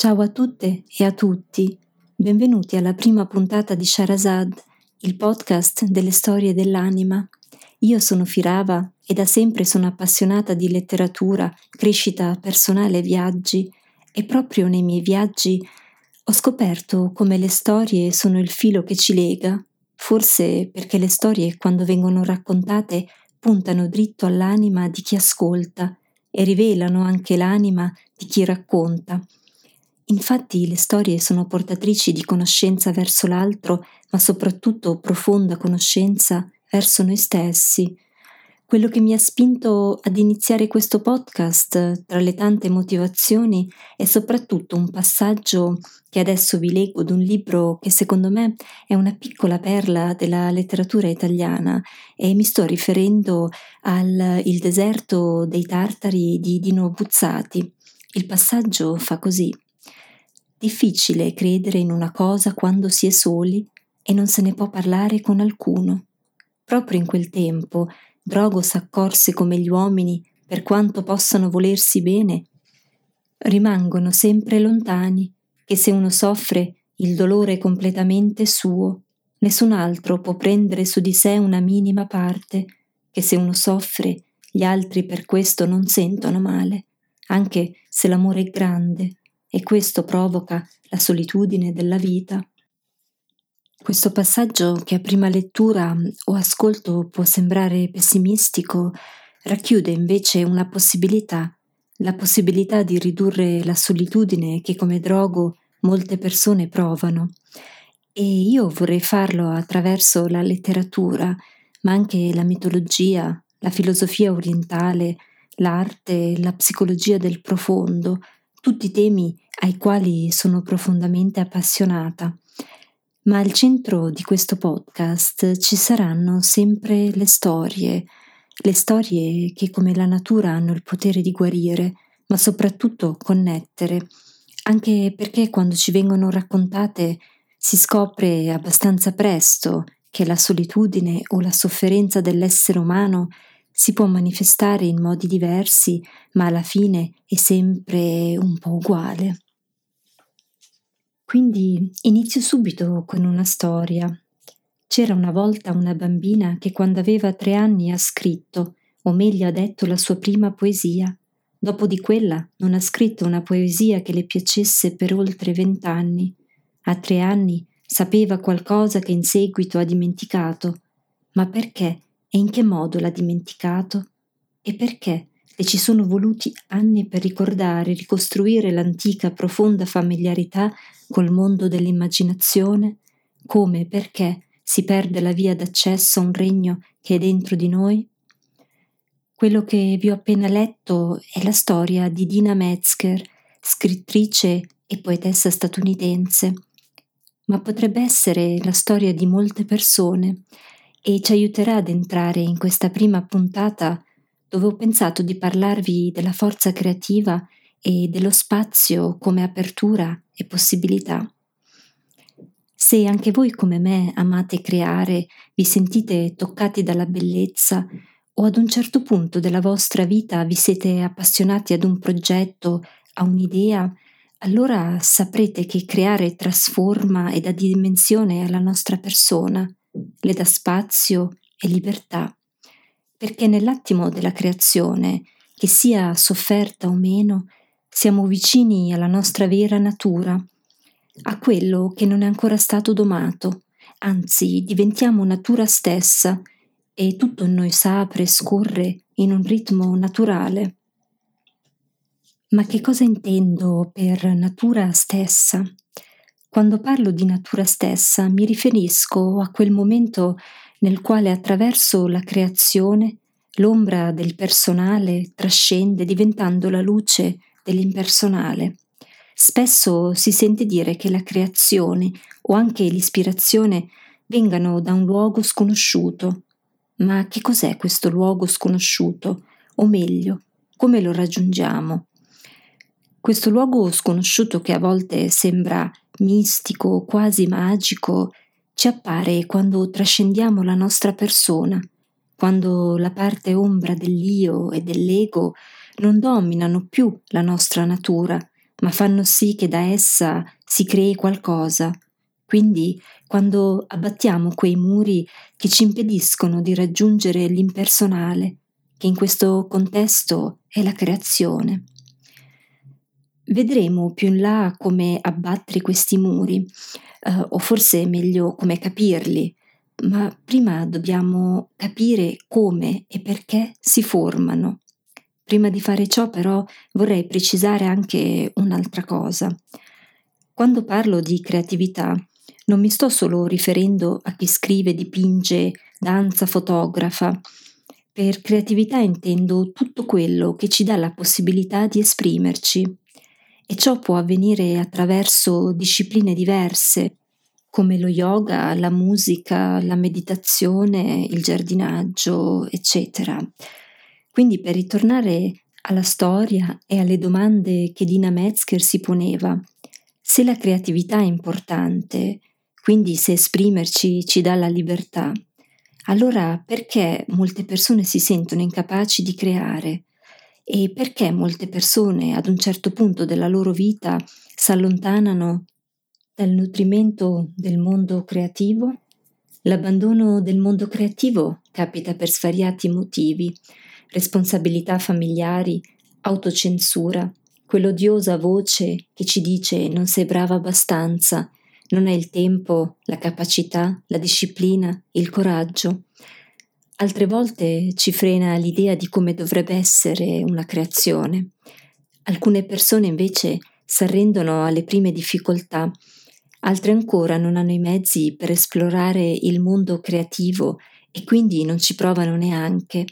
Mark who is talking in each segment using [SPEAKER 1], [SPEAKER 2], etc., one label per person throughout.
[SPEAKER 1] Ciao a tutte e a tutti, benvenuti alla prima puntata di Sharazad, il podcast delle storie dell'anima. Io sono Firava e da sempre sono appassionata di letteratura, crescita personale e viaggi e proprio nei miei viaggi ho scoperto come le storie sono il filo che ci lega, forse perché le storie quando vengono raccontate puntano dritto all'anima di chi ascolta e rivelano anche l'anima di chi racconta. Infatti le storie sono portatrici di conoscenza verso l'altro, ma soprattutto profonda conoscenza verso noi stessi. Quello che mi ha spinto ad iniziare questo podcast, tra le tante motivazioni, è soprattutto un passaggio che adesso vi leggo d'un libro che secondo me è una piccola perla della letteratura italiana e mi sto riferendo al Il deserto dei tartari di Dino Buzzati. Il passaggio fa così. Difficile credere in una cosa quando si è soli e non se ne può parlare con alcuno. Proprio in quel tempo Drogo s'accorse come gli uomini, per quanto possano volersi bene, rimangono sempre lontani, che se uno soffre il dolore è completamente suo, nessun altro può prendere su di sé una minima parte, che se uno soffre gli altri per questo non sentono male, anche se l'amore è grande e questo provoca la solitudine della vita. Questo passaggio che a prima lettura o ascolto può sembrare pessimistico, racchiude invece una possibilità, la possibilità di ridurre la solitudine che come drogo molte persone provano. E io vorrei farlo attraverso la letteratura, ma anche la mitologia, la filosofia orientale, l'arte, la psicologia del profondo, tutti temi ai quali sono profondamente appassionata. Ma al centro di questo podcast ci saranno sempre le storie, le storie che come la natura hanno il potere di guarire, ma soprattutto connettere, anche perché quando ci vengono raccontate si scopre abbastanza presto che la solitudine o la sofferenza dell'essere umano si può manifestare in modi diversi, ma alla fine è sempre un po' uguale. Quindi inizio subito con una storia. C'era una volta una bambina che quando aveva tre anni ha scritto, o meglio ha detto la sua prima poesia. Dopo di quella non ha scritto una poesia che le piacesse per oltre vent'anni. A tre anni sapeva qualcosa che in seguito ha dimenticato. Ma perché e in che modo l'ha dimenticato? E perché le ci sono voluti anni per ricordare e ricostruire l'antica profonda familiarità col mondo dell'immaginazione? Come e perché si perde la via d'accesso a un regno che è dentro di noi? Quello che vi ho appena letto è la storia di Dina Metzger, scrittrice e poetessa statunitense, ma potrebbe essere la storia di molte persone e ci aiuterà ad entrare in questa prima puntata dove ho pensato di parlarvi della forza creativa e dello spazio come apertura e possibilità. Se anche voi come me amate creare, vi sentite toccati dalla bellezza o ad un certo punto della vostra vita vi siete appassionati ad un progetto, a un'idea, allora saprete che creare trasforma e dà dimensione alla nostra persona le dà spazio e libertà, perché nell'attimo della creazione, che sia sofferta o meno, siamo vicini alla nostra vera natura, a quello che non è ancora stato domato, anzi diventiamo natura stessa e tutto in noi s'apre e scorre in un ritmo naturale. Ma che cosa intendo per natura stessa? Quando parlo di natura stessa mi riferisco a quel momento nel quale attraverso la creazione l'ombra del personale trascende diventando la luce dell'impersonale. Spesso si sente dire che la creazione o anche l'ispirazione vengano da un luogo sconosciuto. Ma che cos'è questo luogo sconosciuto? O meglio, come lo raggiungiamo? Questo luogo sconosciuto che a volte sembra mistico, quasi magico, ci appare quando trascendiamo la nostra persona, quando la parte ombra dell'io e dell'ego non dominano più la nostra natura, ma fanno sì che da essa si crei qualcosa. Quindi, quando abbattiamo quei muri che ci impediscono di raggiungere l'impersonale, che in questo contesto è la creazione. Vedremo più in là come abbattere questi muri, eh, o forse meglio come capirli, ma prima dobbiamo capire come e perché si formano. Prima di fare ciò però vorrei precisare anche un'altra cosa. Quando parlo di creatività non mi sto solo riferendo a chi scrive, dipinge, danza, fotografa. Per creatività intendo tutto quello che ci dà la possibilità di esprimerci e ciò può avvenire attraverso discipline diverse, come lo yoga, la musica, la meditazione, il giardinaggio, eccetera. Quindi per ritornare alla storia e alle domande che Dina Metzger si poneva, se la creatività è importante, quindi se esprimerci ci dà la libertà, allora perché molte persone si sentono incapaci di creare? E perché molte persone ad un certo punto della loro vita si allontanano dal nutrimento del mondo creativo? L'abbandono del mondo creativo capita per svariati motivi, responsabilità familiari, autocensura, quell'odiosa voce che ci dice non sei brava abbastanza, non hai il tempo, la capacità, la disciplina, il coraggio. Altre volte ci frena l'idea di come dovrebbe essere una creazione. Alcune persone invece si arrendono alle prime difficoltà. Altre ancora non hanno i mezzi per esplorare il mondo creativo e quindi non ci provano neanche,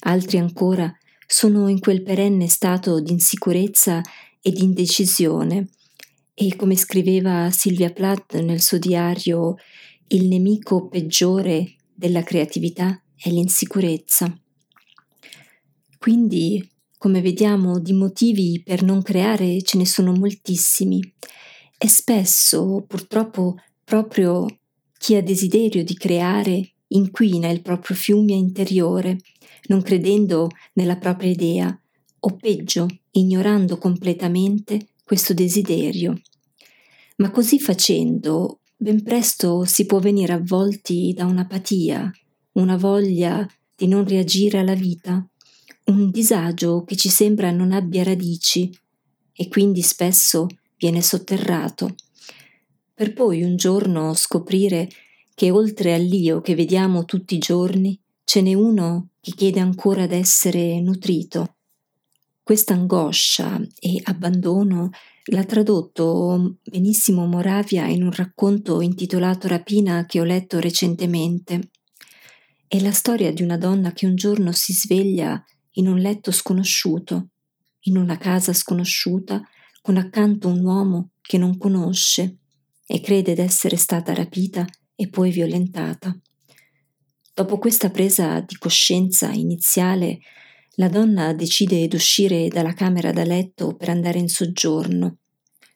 [SPEAKER 1] altri ancora sono in quel perenne stato di insicurezza e di indecisione. E come scriveva Silvia Plath nel suo diario, il nemico peggiore della creatività è l'insicurezza. Quindi, come vediamo, di motivi per non creare ce ne sono moltissimi e spesso, purtroppo, proprio chi ha desiderio di creare inquina il proprio fiume interiore, non credendo nella propria idea, o peggio, ignorando completamente questo desiderio. Ma così facendo, ben presto si può venire avvolti da un'apatia, una voglia di non reagire alla vita, un disagio che ci sembra non abbia radici e quindi spesso viene sotterrato, per poi un giorno scoprire che oltre all'io che vediamo tutti i giorni, ce n'è uno che chiede ancora d'essere nutrito. Questa angoscia e abbandono l'ha tradotto benissimo Moravia in un racconto intitolato Rapina che ho letto recentemente. È la storia di una donna che un giorno si sveglia in un letto sconosciuto, in una casa sconosciuta, con accanto un uomo che non conosce e crede d'essere stata rapita e poi violentata. Dopo questa presa di coscienza iniziale, la donna decide d'uscire dalla camera da letto per andare in soggiorno,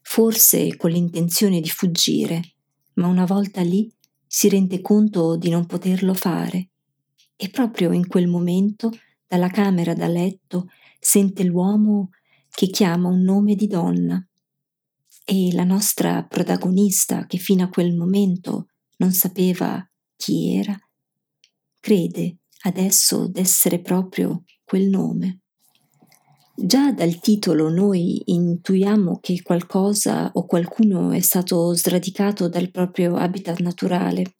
[SPEAKER 1] forse con l'intenzione di fuggire, ma una volta lì si rende conto di non poterlo fare e proprio in quel momento dalla camera da letto sente l'uomo che chiama un nome di donna e la nostra protagonista, che fino a quel momento non sapeva chi era, crede adesso d'essere proprio quel nome. Già dal titolo noi intuiamo che qualcosa o qualcuno è stato sradicato dal proprio habitat naturale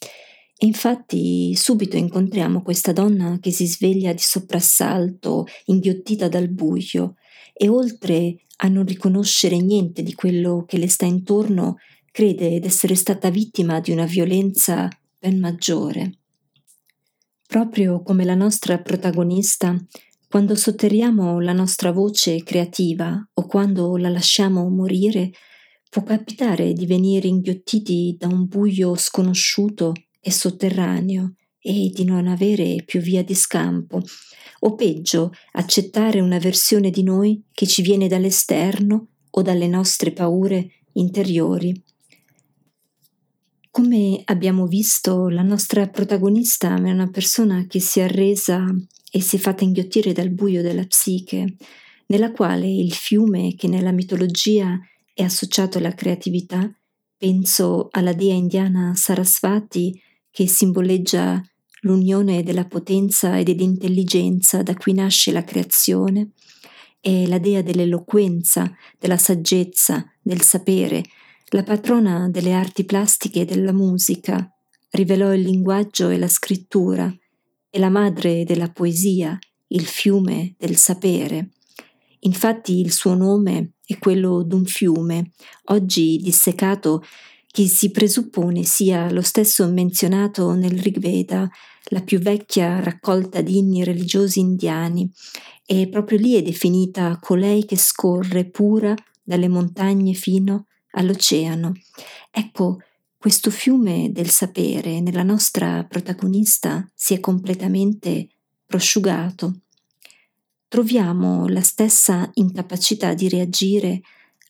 [SPEAKER 1] infatti subito incontriamo questa donna che si sveglia di soprassalto, inghiottita dal buio, e oltre a non riconoscere niente di quello che le sta intorno, crede d'essere stata vittima di una violenza ben maggiore. Proprio come la nostra protagonista, quando sotterriamo la nostra voce creativa o quando la lasciamo morire, può capitare di venire inghiottiti da un buio sconosciuto e sotterraneo e di non avere più via di scampo, o peggio, accettare una versione di noi che ci viene dall'esterno o dalle nostre paure interiori. Come abbiamo visto, la nostra protagonista è una persona che si è arresa e si è fatta inghiottire dal buio della psiche, nella quale il fiume che nella mitologia è associato alla creatività, penso alla dea indiana Sarasvati che simboleggia l'unione della potenza e dell'intelligenza da cui nasce la creazione, è la dea dell'eloquenza, della saggezza, del sapere, la patrona delle arti plastiche e della musica, rivelò il linguaggio e la scrittura, è la madre della poesia, il fiume del sapere. Infatti il suo nome è quello d'un fiume, oggi dissecato, che si presuppone sia lo stesso menzionato nel Rig Veda, la più vecchia raccolta di inni religiosi indiani, e proprio lì è definita colei che scorre pura dalle montagne fino all'oceano. Ecco, questo fiume del sapere nella nostra protagonista si è completamente prosciugato. Troviamo la stessa incapacità di reagire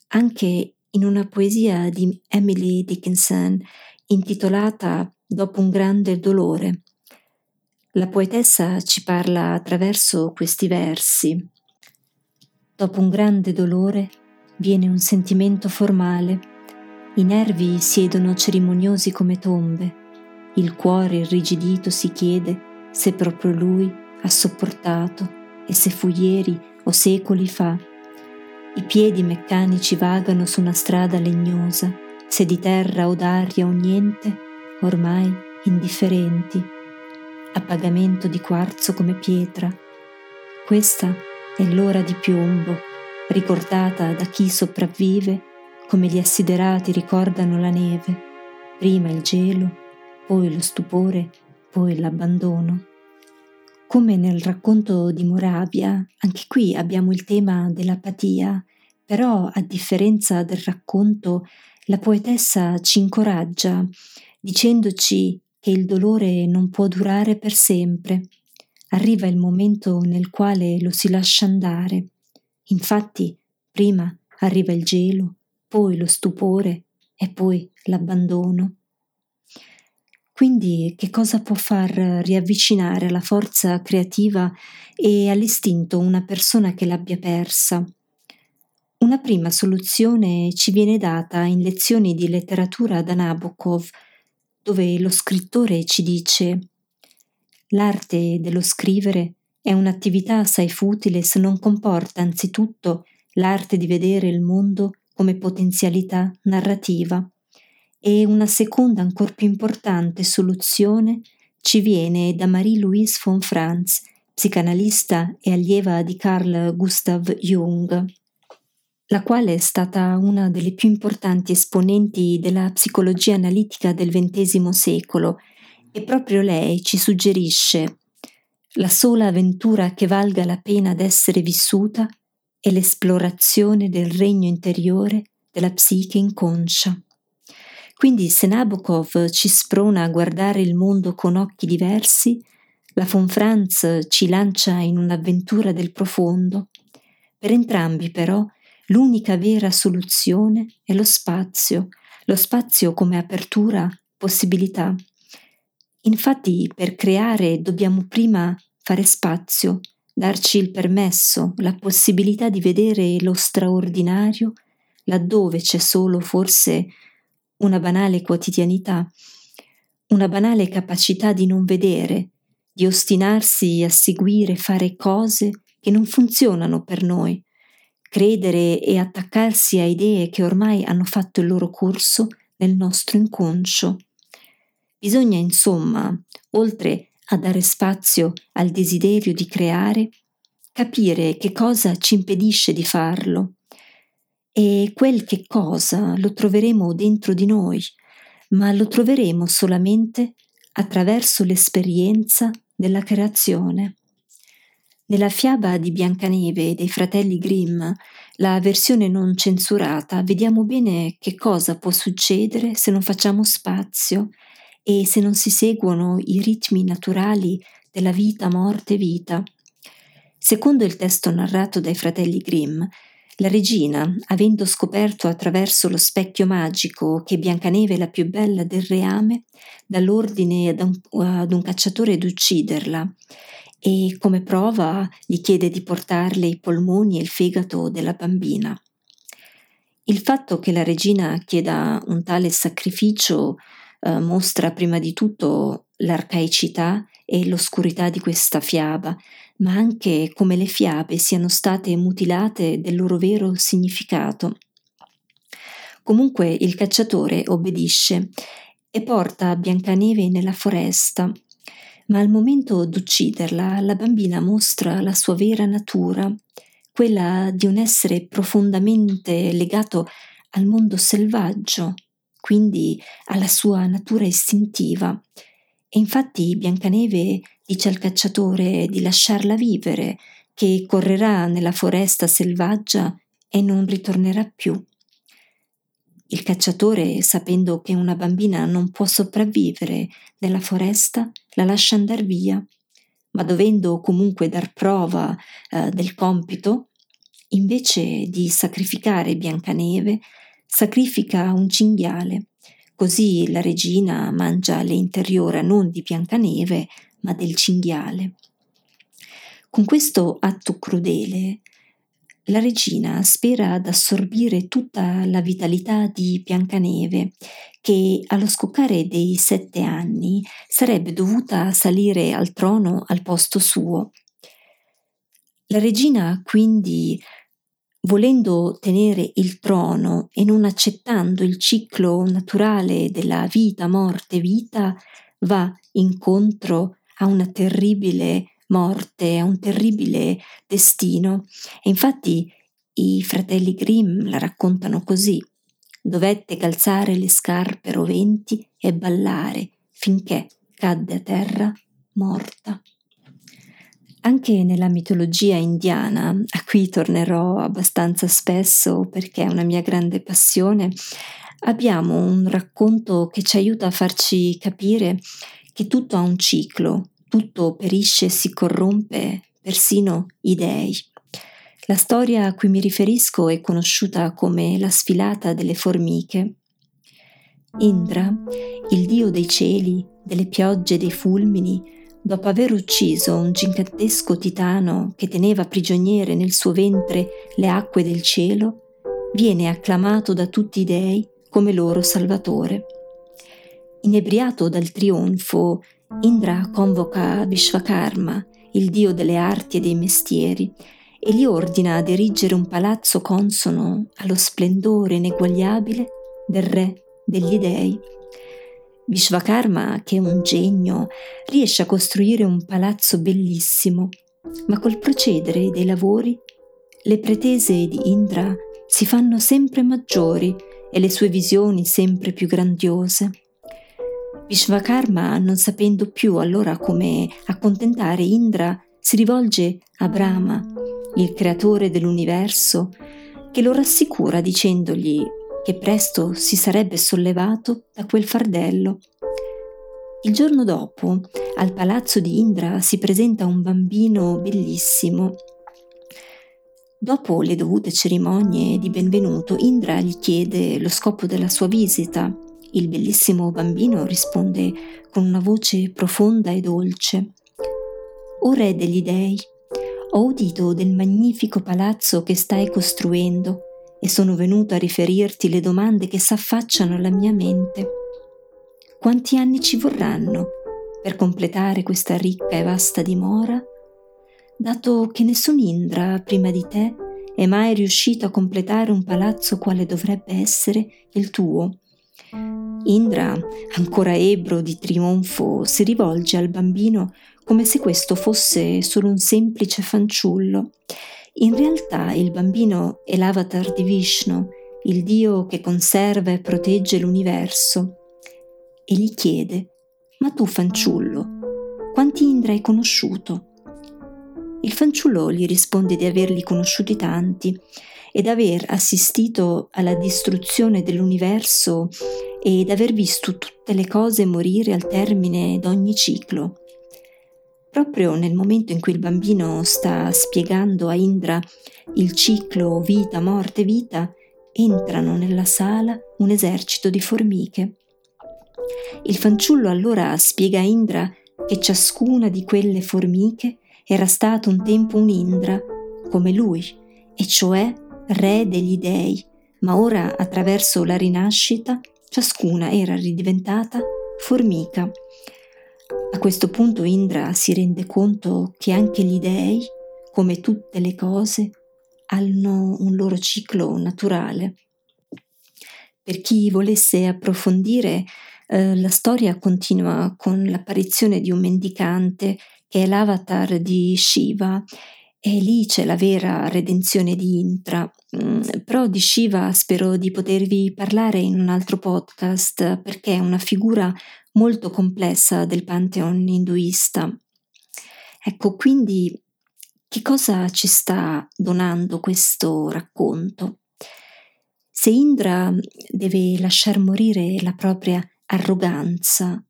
[SPEAKER 1] anche in una poesia di Emily Dickinson intitolata Dopo un grande dolore. La poetessa ci parla attraverso questi versi. Dopo un grande dolore viene un sentimento formale, i nervi siedono cerimoniosi come tombe, il cuore irrigidito si chiede se proprio lui ha sopportato e se fu ieri o secoli fa. I piedi meccanici vagano su una strada legnosa, se di terra o d'aria o niente, ormai indifferenti a pagamento di quarzo come pietra. Questa è l'ora di piombo, ricordata da chi sopravvive come gli assiderati ricordano la neve, prima il gelo, poi lo stupore, poi l'abbandono. Come nel racconto di Moravia, anche qui abbiamo il tema dell'apatia, però a differenza del racconto, la poetessa ci incoraggia dicendoci che il dolore non può durare per sempre. Arriva il momento nel quale lo si lascia andare. Infatti, prima arriva il gelo, poi lo stupore e poi l'abbandono. Quindi che cosa può far riavvicinare alla forza creativa e all'istinto una persona che l'abbia persa? Una prima soluzione ci viene data in lezioni di letteratura da Nabokov, dove lo scrittore ci dice l'arte dello scrivere è un'attività assai futile se non comporta anzitutto l'arte di vedere il mondo come potenzialità narrativa e una seconda ancor più importante soluzione ci viene da Marie-Louise von Franz, psicanalista e allieva di Carl Gustav Jung la quale è stata una delle più importanti esponenti della psicologia analitica del XX secolo e proprio lei ci suggerisce la sola avventura che valga la pena d'essere vissuta è l'esplorazione del regno interiore della psiche inconscia. Quindi se Nabokov ci sprona a guardare il mondo con occhi diversi, la von Franz ci lancia in un'avventura del profondo. Per entrambi però L'unica vera soluzione è lo spazio, lo spazio come apertura, possibilità. Infatti per creare dobbiamo prima fare spazio, darci il permesso, la possibilità di vedere lo straordinario laddove c'è solo forse una banale quotidianità, una banale capacità di non vedere, di ostinarsi a seguire, fare cose che non funzionano per noi, credere e attaccarsi a idee che ormai hanno fatto il loro corso nel nostro inconscio. Bisogna, insomma, oltre a dare spazio al desiderio di creare, capire che cosa ci impedisce di farlo. E quel che cosa lo troveremo dentro di noi, ma lo troveremo solamente attraverso l'esperienza della creazione. Nella fiaba di Biancaneve dei fratelli Grimm, la versione non censurata, vediamo bene che cosa può succedere se non facciamo spazio e se non si seguono i ritmi naturali della vita, morte, vita. Secondo il testo narrato dai fratelli Grimm, la regina, avendo scoperto attraverso lo specchio magico che Biancaneve è la più bella del reame, dà l'ordine ad un, ad un cacciatore d'ucciderla e come prova gli chiede di portarle i polmoni e il fegato della bambina. Il fatto che la regina chieda un tale sacrificio eh, mostra prima di tutto l'arcaicità e l'oscurità di questa fiaba, ma anche come le fiabe siano state mutilate del loro vero significato. Comunque il cacciatore obbedisce e porta Biancaneve nella foresta, ma al momento d'ucciderla la bambina mostra la sua vera natura, quella di un essere profondamente legato al mondo selvaggio, quindi alla sua natura istintiva. E infatti Biancaneve dice al cacciatore di lasciarla vivere, che correrà nella foresta selvaggia e non ritornerà più. Il cacciatore, sapendo che una bambina non può sopravvivere nella foresta, la lascia andare via, ma dovendo comunque dar prova eh, del compito, invece di sacrificare Biancaneve, sacrifica un cinghiale. Così la regina mangia l'interiora non di Biancaneve, ma del cinghiale. Con questo atto crudele, la regina spera ad assorbire tutta la vitalità di Biancaneve, che allo scoccare dei sette anni sarebbe dovuta salire al trono al posto suo. La regina quindi, volendo tenere il trono e non accettando il ciclo naturale della vita, morte, vita, va incontro a una terribile morte, a un terribile destino. E infatti i fratelli Grimm la raccontano così. Dovette calzare le scarpe roventi e ballare finché cadde a terra morta. Anche nella mitologia indiana, a cui tornerò abbastanza spesso perché è una mia grande passione, abbiamo un racconto che ci aiuta a farci capire che tutto ha un ciclo, tutto perisce e si corrompe, persino i dei. La storia a cui mi riferisco è conosciuta come la sfilata delle formiche. Indra, il dio dei cieli, delle piogge e dei fulmini, dopo aver ucciso un gigantesco titano che teneva prigioniere nel suo ventre le acque del cielo, viene acclamato da tutti i dei come loro salvatore. Inebriato dal trionfo, Indra convoca Vishvakarma, il dio delle arti e dei mestieri, e gli ordina di erigere un palazzo consono allo splendore ineguagliabile del re degli dei. Vishvakarma, che è un genio, riesce a costruire un palazzo bellissimo, ma col procedere dei lavori le pretese di Indra si fanno sempre maggiori e le sue visioni sempre più grandiose. Vishvakarma, non sapendo più allora come accontentare Indra, si rivolge a Brahma, il creatore dell'universo, che lo rassicura dicendogli che presto si sarebbe sollevato da quel fardello. Il giorno dopo, al palazzo di Indra si presenta un bambino bellissimo. Dopo le dovute cerimonie di benvenuto, Indra gli chiede lo scopo della sua visita il bellissimo bambino risponde con una voce profonda e dolce. O re degli dei, ho udito del magnifico palazzo che stai costruendo e sono venuto a riferirti le domande che s'affacciano alla mia mente. Quanti anni ci vorranno per completare questa ricca e vasta dimora? Dato che nessun Indra prima di te è mai riuscito a completare un palazzo quale dovrebbe essere il tuo. Indra, ancora ebro di trionfo, si rivolge al bambino come se questo fosse solo un semplice fanciullo. In realtà il bambino è l'avatar di Vishnu, il dio che conserva e protegge l'universo. E gli chiede, ma tu fanciullo, quanti Indra hai conosciuto? Il fanciullo gli risponde di averli conosciuti tanti ed aver assistito alla distruzione dell'universo ed aver visto tutte le cose morire al termine d'ogni ciclo. Proprio nel momento in cui il bambino sta spiegando a Indra il ciclo vita, morte, vita, entrano nella sala un esercito di formiche. Il fanciullo allora spiega a Indra che ciascuna di quelle formiche era stato un tempo un Indra, come lui, e cioè re degli dei, ma ora attraverso la rinascita ciascuna era ridiventata formica. A questo punto Indra si rende conto che anche gli dei, come tutte le cose, hanno un loro ciclo naturale. Per chi volesse approfondire, eh, la storia continua con l'apparizione di un mendicante che è l'avatar di Shiva e lì c'è la vera redenzione di Intra. Mm, però di Shiva spero di potervi parlare in un altro podcast perché è una figura molto complessa del pantheon induista. Ecco, quindi che cosa ci sta donando questo racconto? Se Indra deve lasciar morire la propria arroganza,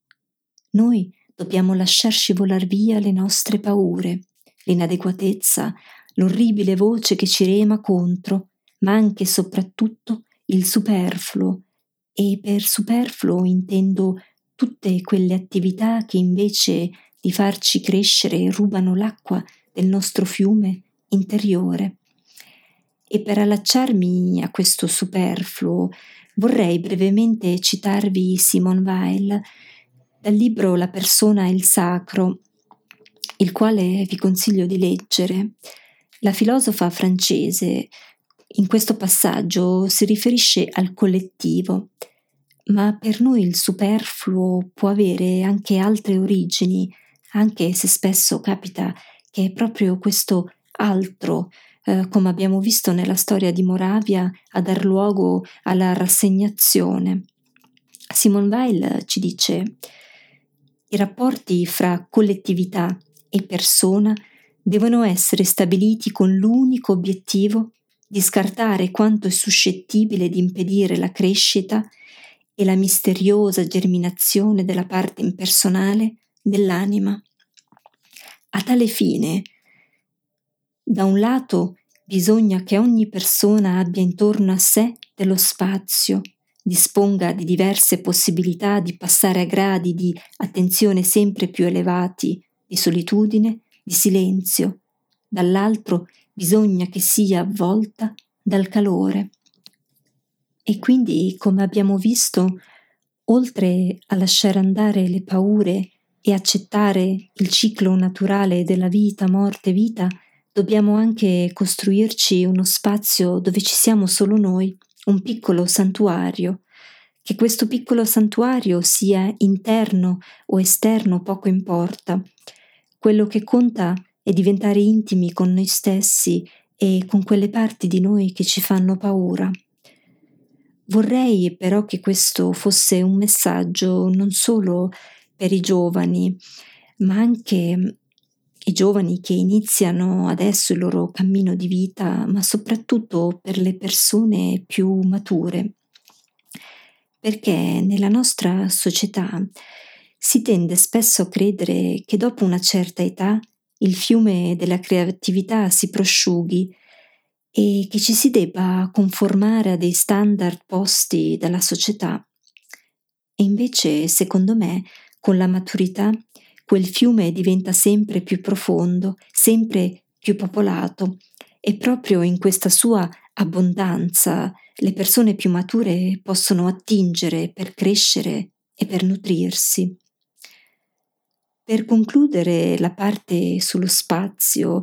[SPEAKER 1] noi dobbiamo lasciar scivolar via le nostre paure l'inadeguatezza, l'orribile voce che ci rema contro, ma anche e soprattutto il superfluo. E per superfluo intendo tutte quelle attività che invece di farci crescere rubano l'acqua del nostro fiume interiore. E per allacciarmi a questo superfluo vorrei brevemente citarvi Simone Weil dal libro La persona e il sacro il quale vi consiglio di leggere. La filosofa francese in questo passaggio si riferisce al collettivo, ma per noi il superfluo può avere anche altre origini, anche se spesso capita che è proprio questo altro, eh, come abbiamo visto nella storia di Moravia, a dar luogo alla rassegnazione. Simone Weil ci dice i rapporti fra collettività e persona devono essere stabiliti con l'unico obiettivo di scartare quanto è suscettibile di impedire la crescita e la misteriosa germinazione della parte impersonale dell'anima. A tale fine, da un lato bisogna che ogni persona abbia intorno a sé dello spazio, disponga di diverse possibilità di passare a gradi di attenzione sempre più elevati di solitudine, di silenzio, dall'altro bisogna che sia avvolta dal calore. E quindi, come abbiamo visto, oltre a lasciare andare le paure e accettare il ciclo naturale della vita, morte, vita, dobbiamo anche costruirci uno spazio dove ci siamo solo noi, un piccolo santuario. Che questo piccolo santuario sia interno o esterno poco importa, quello che conta è diventare intimi con noi stessi e con quelle parti di noi che ci fanno paura. Vorrei però che questo fosse un messaggio non solo per i giovani, ma anche i giovani che iniziano adesso il loro cammino di vita, ma soprattutto per le persone più mature. Perché nella nostra società si tende spesso a credere che dopo una certa età il fiume della creatività si prosciughi e che ci si debba conformare a dei standard posti dalla società. E invece, secondo me, con la maturità, quel fiume diventa sempre più profondo, sempre più popolato e proprio in questa sua abbondanza le persone più mature possono attingere per crescere e per nutrirsi. Per concludere la parte sullo spazio,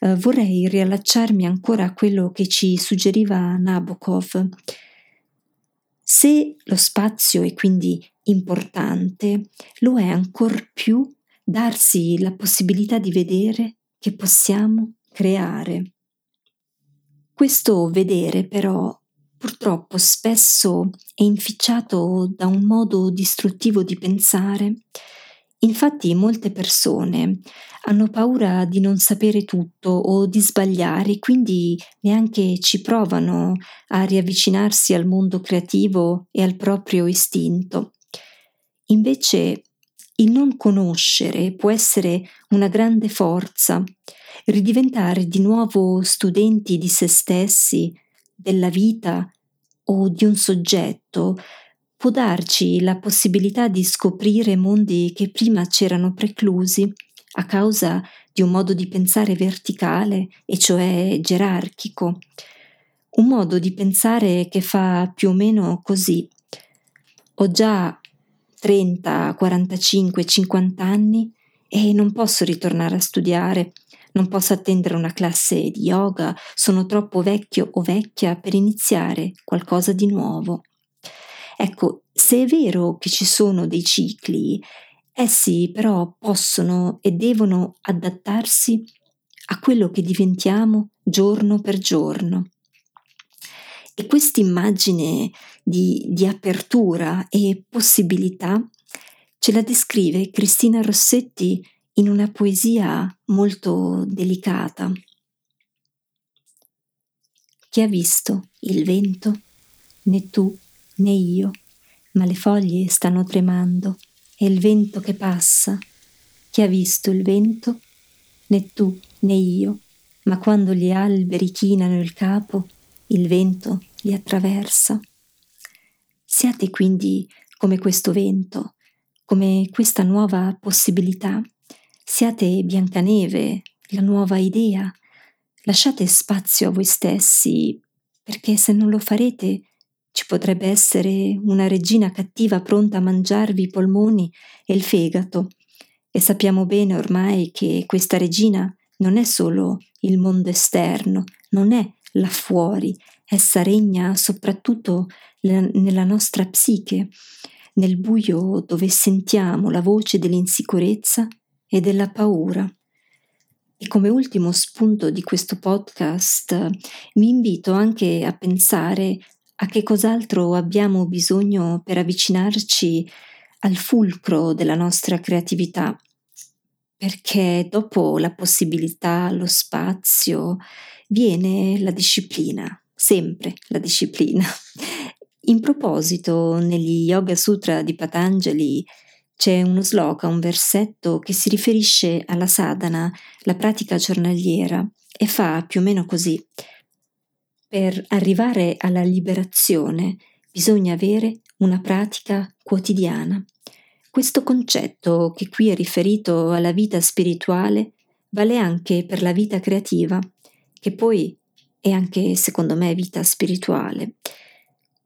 [SPEAKER 1] eh, vorrei riallacciarmi ancora a quello che ci suggeriva Nabokov. Se lo spazio è quindi importante, lo è ancor più darsi la possibilità di vedere che possiamo creare. Questo vedere però purtroppo spesso è inficiato da un modo distruttivo di pensare Infatti molte persone hanno paura di non sapere tutto o di sbagliare, quindi neanche ci provano a riavvicinarsi al mondo creativo e al proprio istinto. Invece il non conoscere può essere una grande forza, ridiventare di nuovo studenti di se stessi, della vita o di un soggetto può darci la possibilità di scoprire mondi che prima c'erano preclusi a causa di un modo di pensare verticale, e cioè gerarchico. un modo di pensare che fa più o meno così. Ho già 30, 45, 50 anni e non posso ritornare a studiare, non posso attendere una classe di yoga, sono troppo vecchio o vecchia per iniziare qualcosa di nuovo. Ecco, se è vero che ci sono dei cicli, essi però possono e devono adattarsi a quello che diventiamo giorno per giorno. E questa immagine di, di apertura e possibilità ce la descrive Cristina Rossetti in una poesia molto delicata. Chi ha visto il vento? Né tu né io, ma le foglie stanno tremando, è il vento che passa. Chi ha visto il vento? Né tu né io, ma quando gli alberi chinano il capo, il vento li attraversa. Siate quindi come questo vento, come questa nuova possibilità. Siate Biancaneve, la nuova idea. Lasciate spazio a voi stessi, perché se non lo farete ci potrebbe essere una regina cattiva pronta a mangiarvi i polmoni e il fegato. E sappiamo bene ormai che questa regina non è solo il mondo esterno, non è là fuori, essa regna soprattutto nella nostra psiche, nel buio dove sentiamo la voce dell'insicurezza e della paura. E come ultimo spunto di questo podcast mi invito anche a pensare a che cos'altro abbiamo bisogno per avvicinarci al fulcro della nostra creatività, perché dopo la possibilità, lo spazio, viene la disciplina, sempre la disciplina. In proposito, negli Yoga Sutra di Patanjali c'è uno sloka, un versetto che si riferisce alla sadhana, la pratica giornaliera, e fa più o meno così. Per arrivare alla liberazione bisogna avere una pratica quotidiana. Questo concetto, che qui è riferito alla vita spirituale, vale anche per la vita creativa, che poi è anche, secondo me, vita spirituale.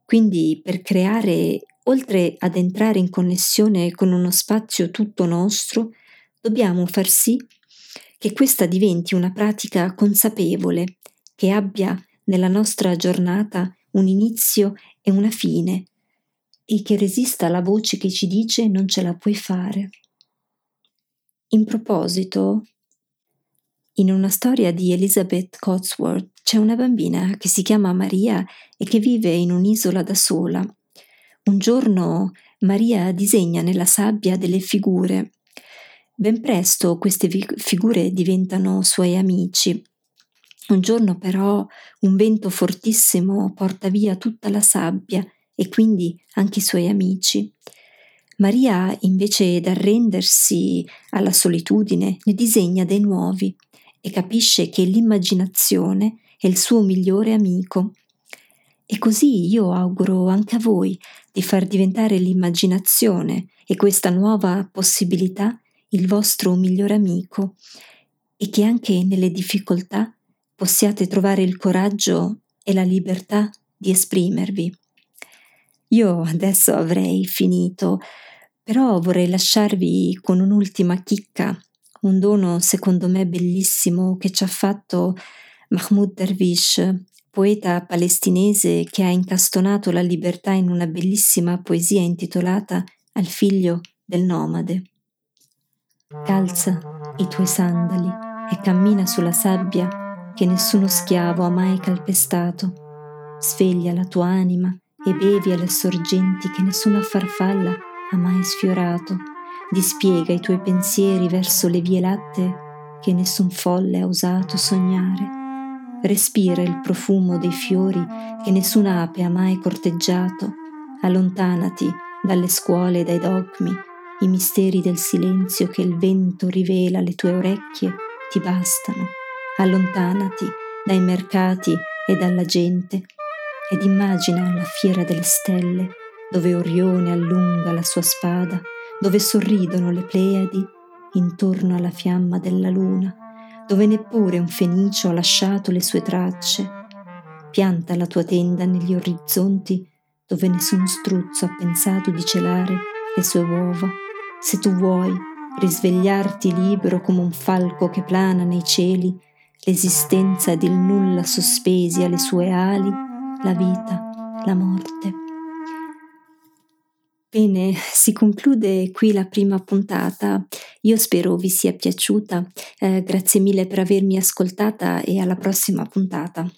[SPEAKER 1] Quindi per creare, oltre ad entrare in connessione con uno spazio tutto nostro, dobbiamo far sì che questa diventi una pratica consapevole, che abbia nella nostra giornata un inizio e una fine, e che resista alla voce che ci dice non ce la puoi fare. In proposito, in una storia di Elizabeth Cotsworth c'è una bambina che si chiama Maria e che vive in un'isola da sola. Un giorno Maria disegna nella sabbia delle figure. Ben presto queste figure diventano suoi amici. Un giorno però un vento fortissimo porta via tutta la sabbia e quindi anche i suoi amici. Maria, invece d'arrendersi alla solitudine, ne disegna dei nuovi e capisce che l'immaginazione è il suo migliore amico. E così io auguro anche a voi di far diventare l'immaginazione e questa nuova possibilità il vostro migliore amico e che anche nelle difficoltà possiate trovare il coraggio e la libertà di esprimervi. Io adesso avrei finito, però vorrei lasciarvi con un'ultima chicca, un dono secondo me bellissimo che ci ha fatto Mahmoud Darwish, poeta palestinese che ha incastonato la libertà in una bellissima poesia intitolata Al figlio del nomade. Calza i tuoi sandali e cammina sulla sabbia che nessuno schiavo ha mai calpestato. Sveglia la tua anima e bevi alle sorgenti che nessuna farfalla ha mai sfiorato. Dispiega i tuoi pensieri verso le vie latte che nessun folle ha osato sognare. Respira il profumo dei fiori che nessuna ape ha mai corteggiato. Allontanati dalle scuole e dai dogmi, i misteri del silenzio che il vento rivela alle tue orecchie ti bastano. Allontanati dai mercati e dalla gente ed immagina la fiera delle stelle, dove Orione allunga la sua spada, dove sorridono le Pleiadi intorno alla fiamma della luna, dove neppure un fenicio ha lasciato le sue tracce. pianta la tua tenda negli orizzonti dove nessun struzzo ha pensato di celare le sue uova. Se tu vuoi risvegliarti libero come un falco che plana nei cieli, l'esistenza ed il nulla sospesi alle sue ali, la vita, la morte. Bene, si conclude qui la prima puntata. Io spero vi sia piaciuta. Eh, grazie mille per avermi ascoltata e alla prossima puntata.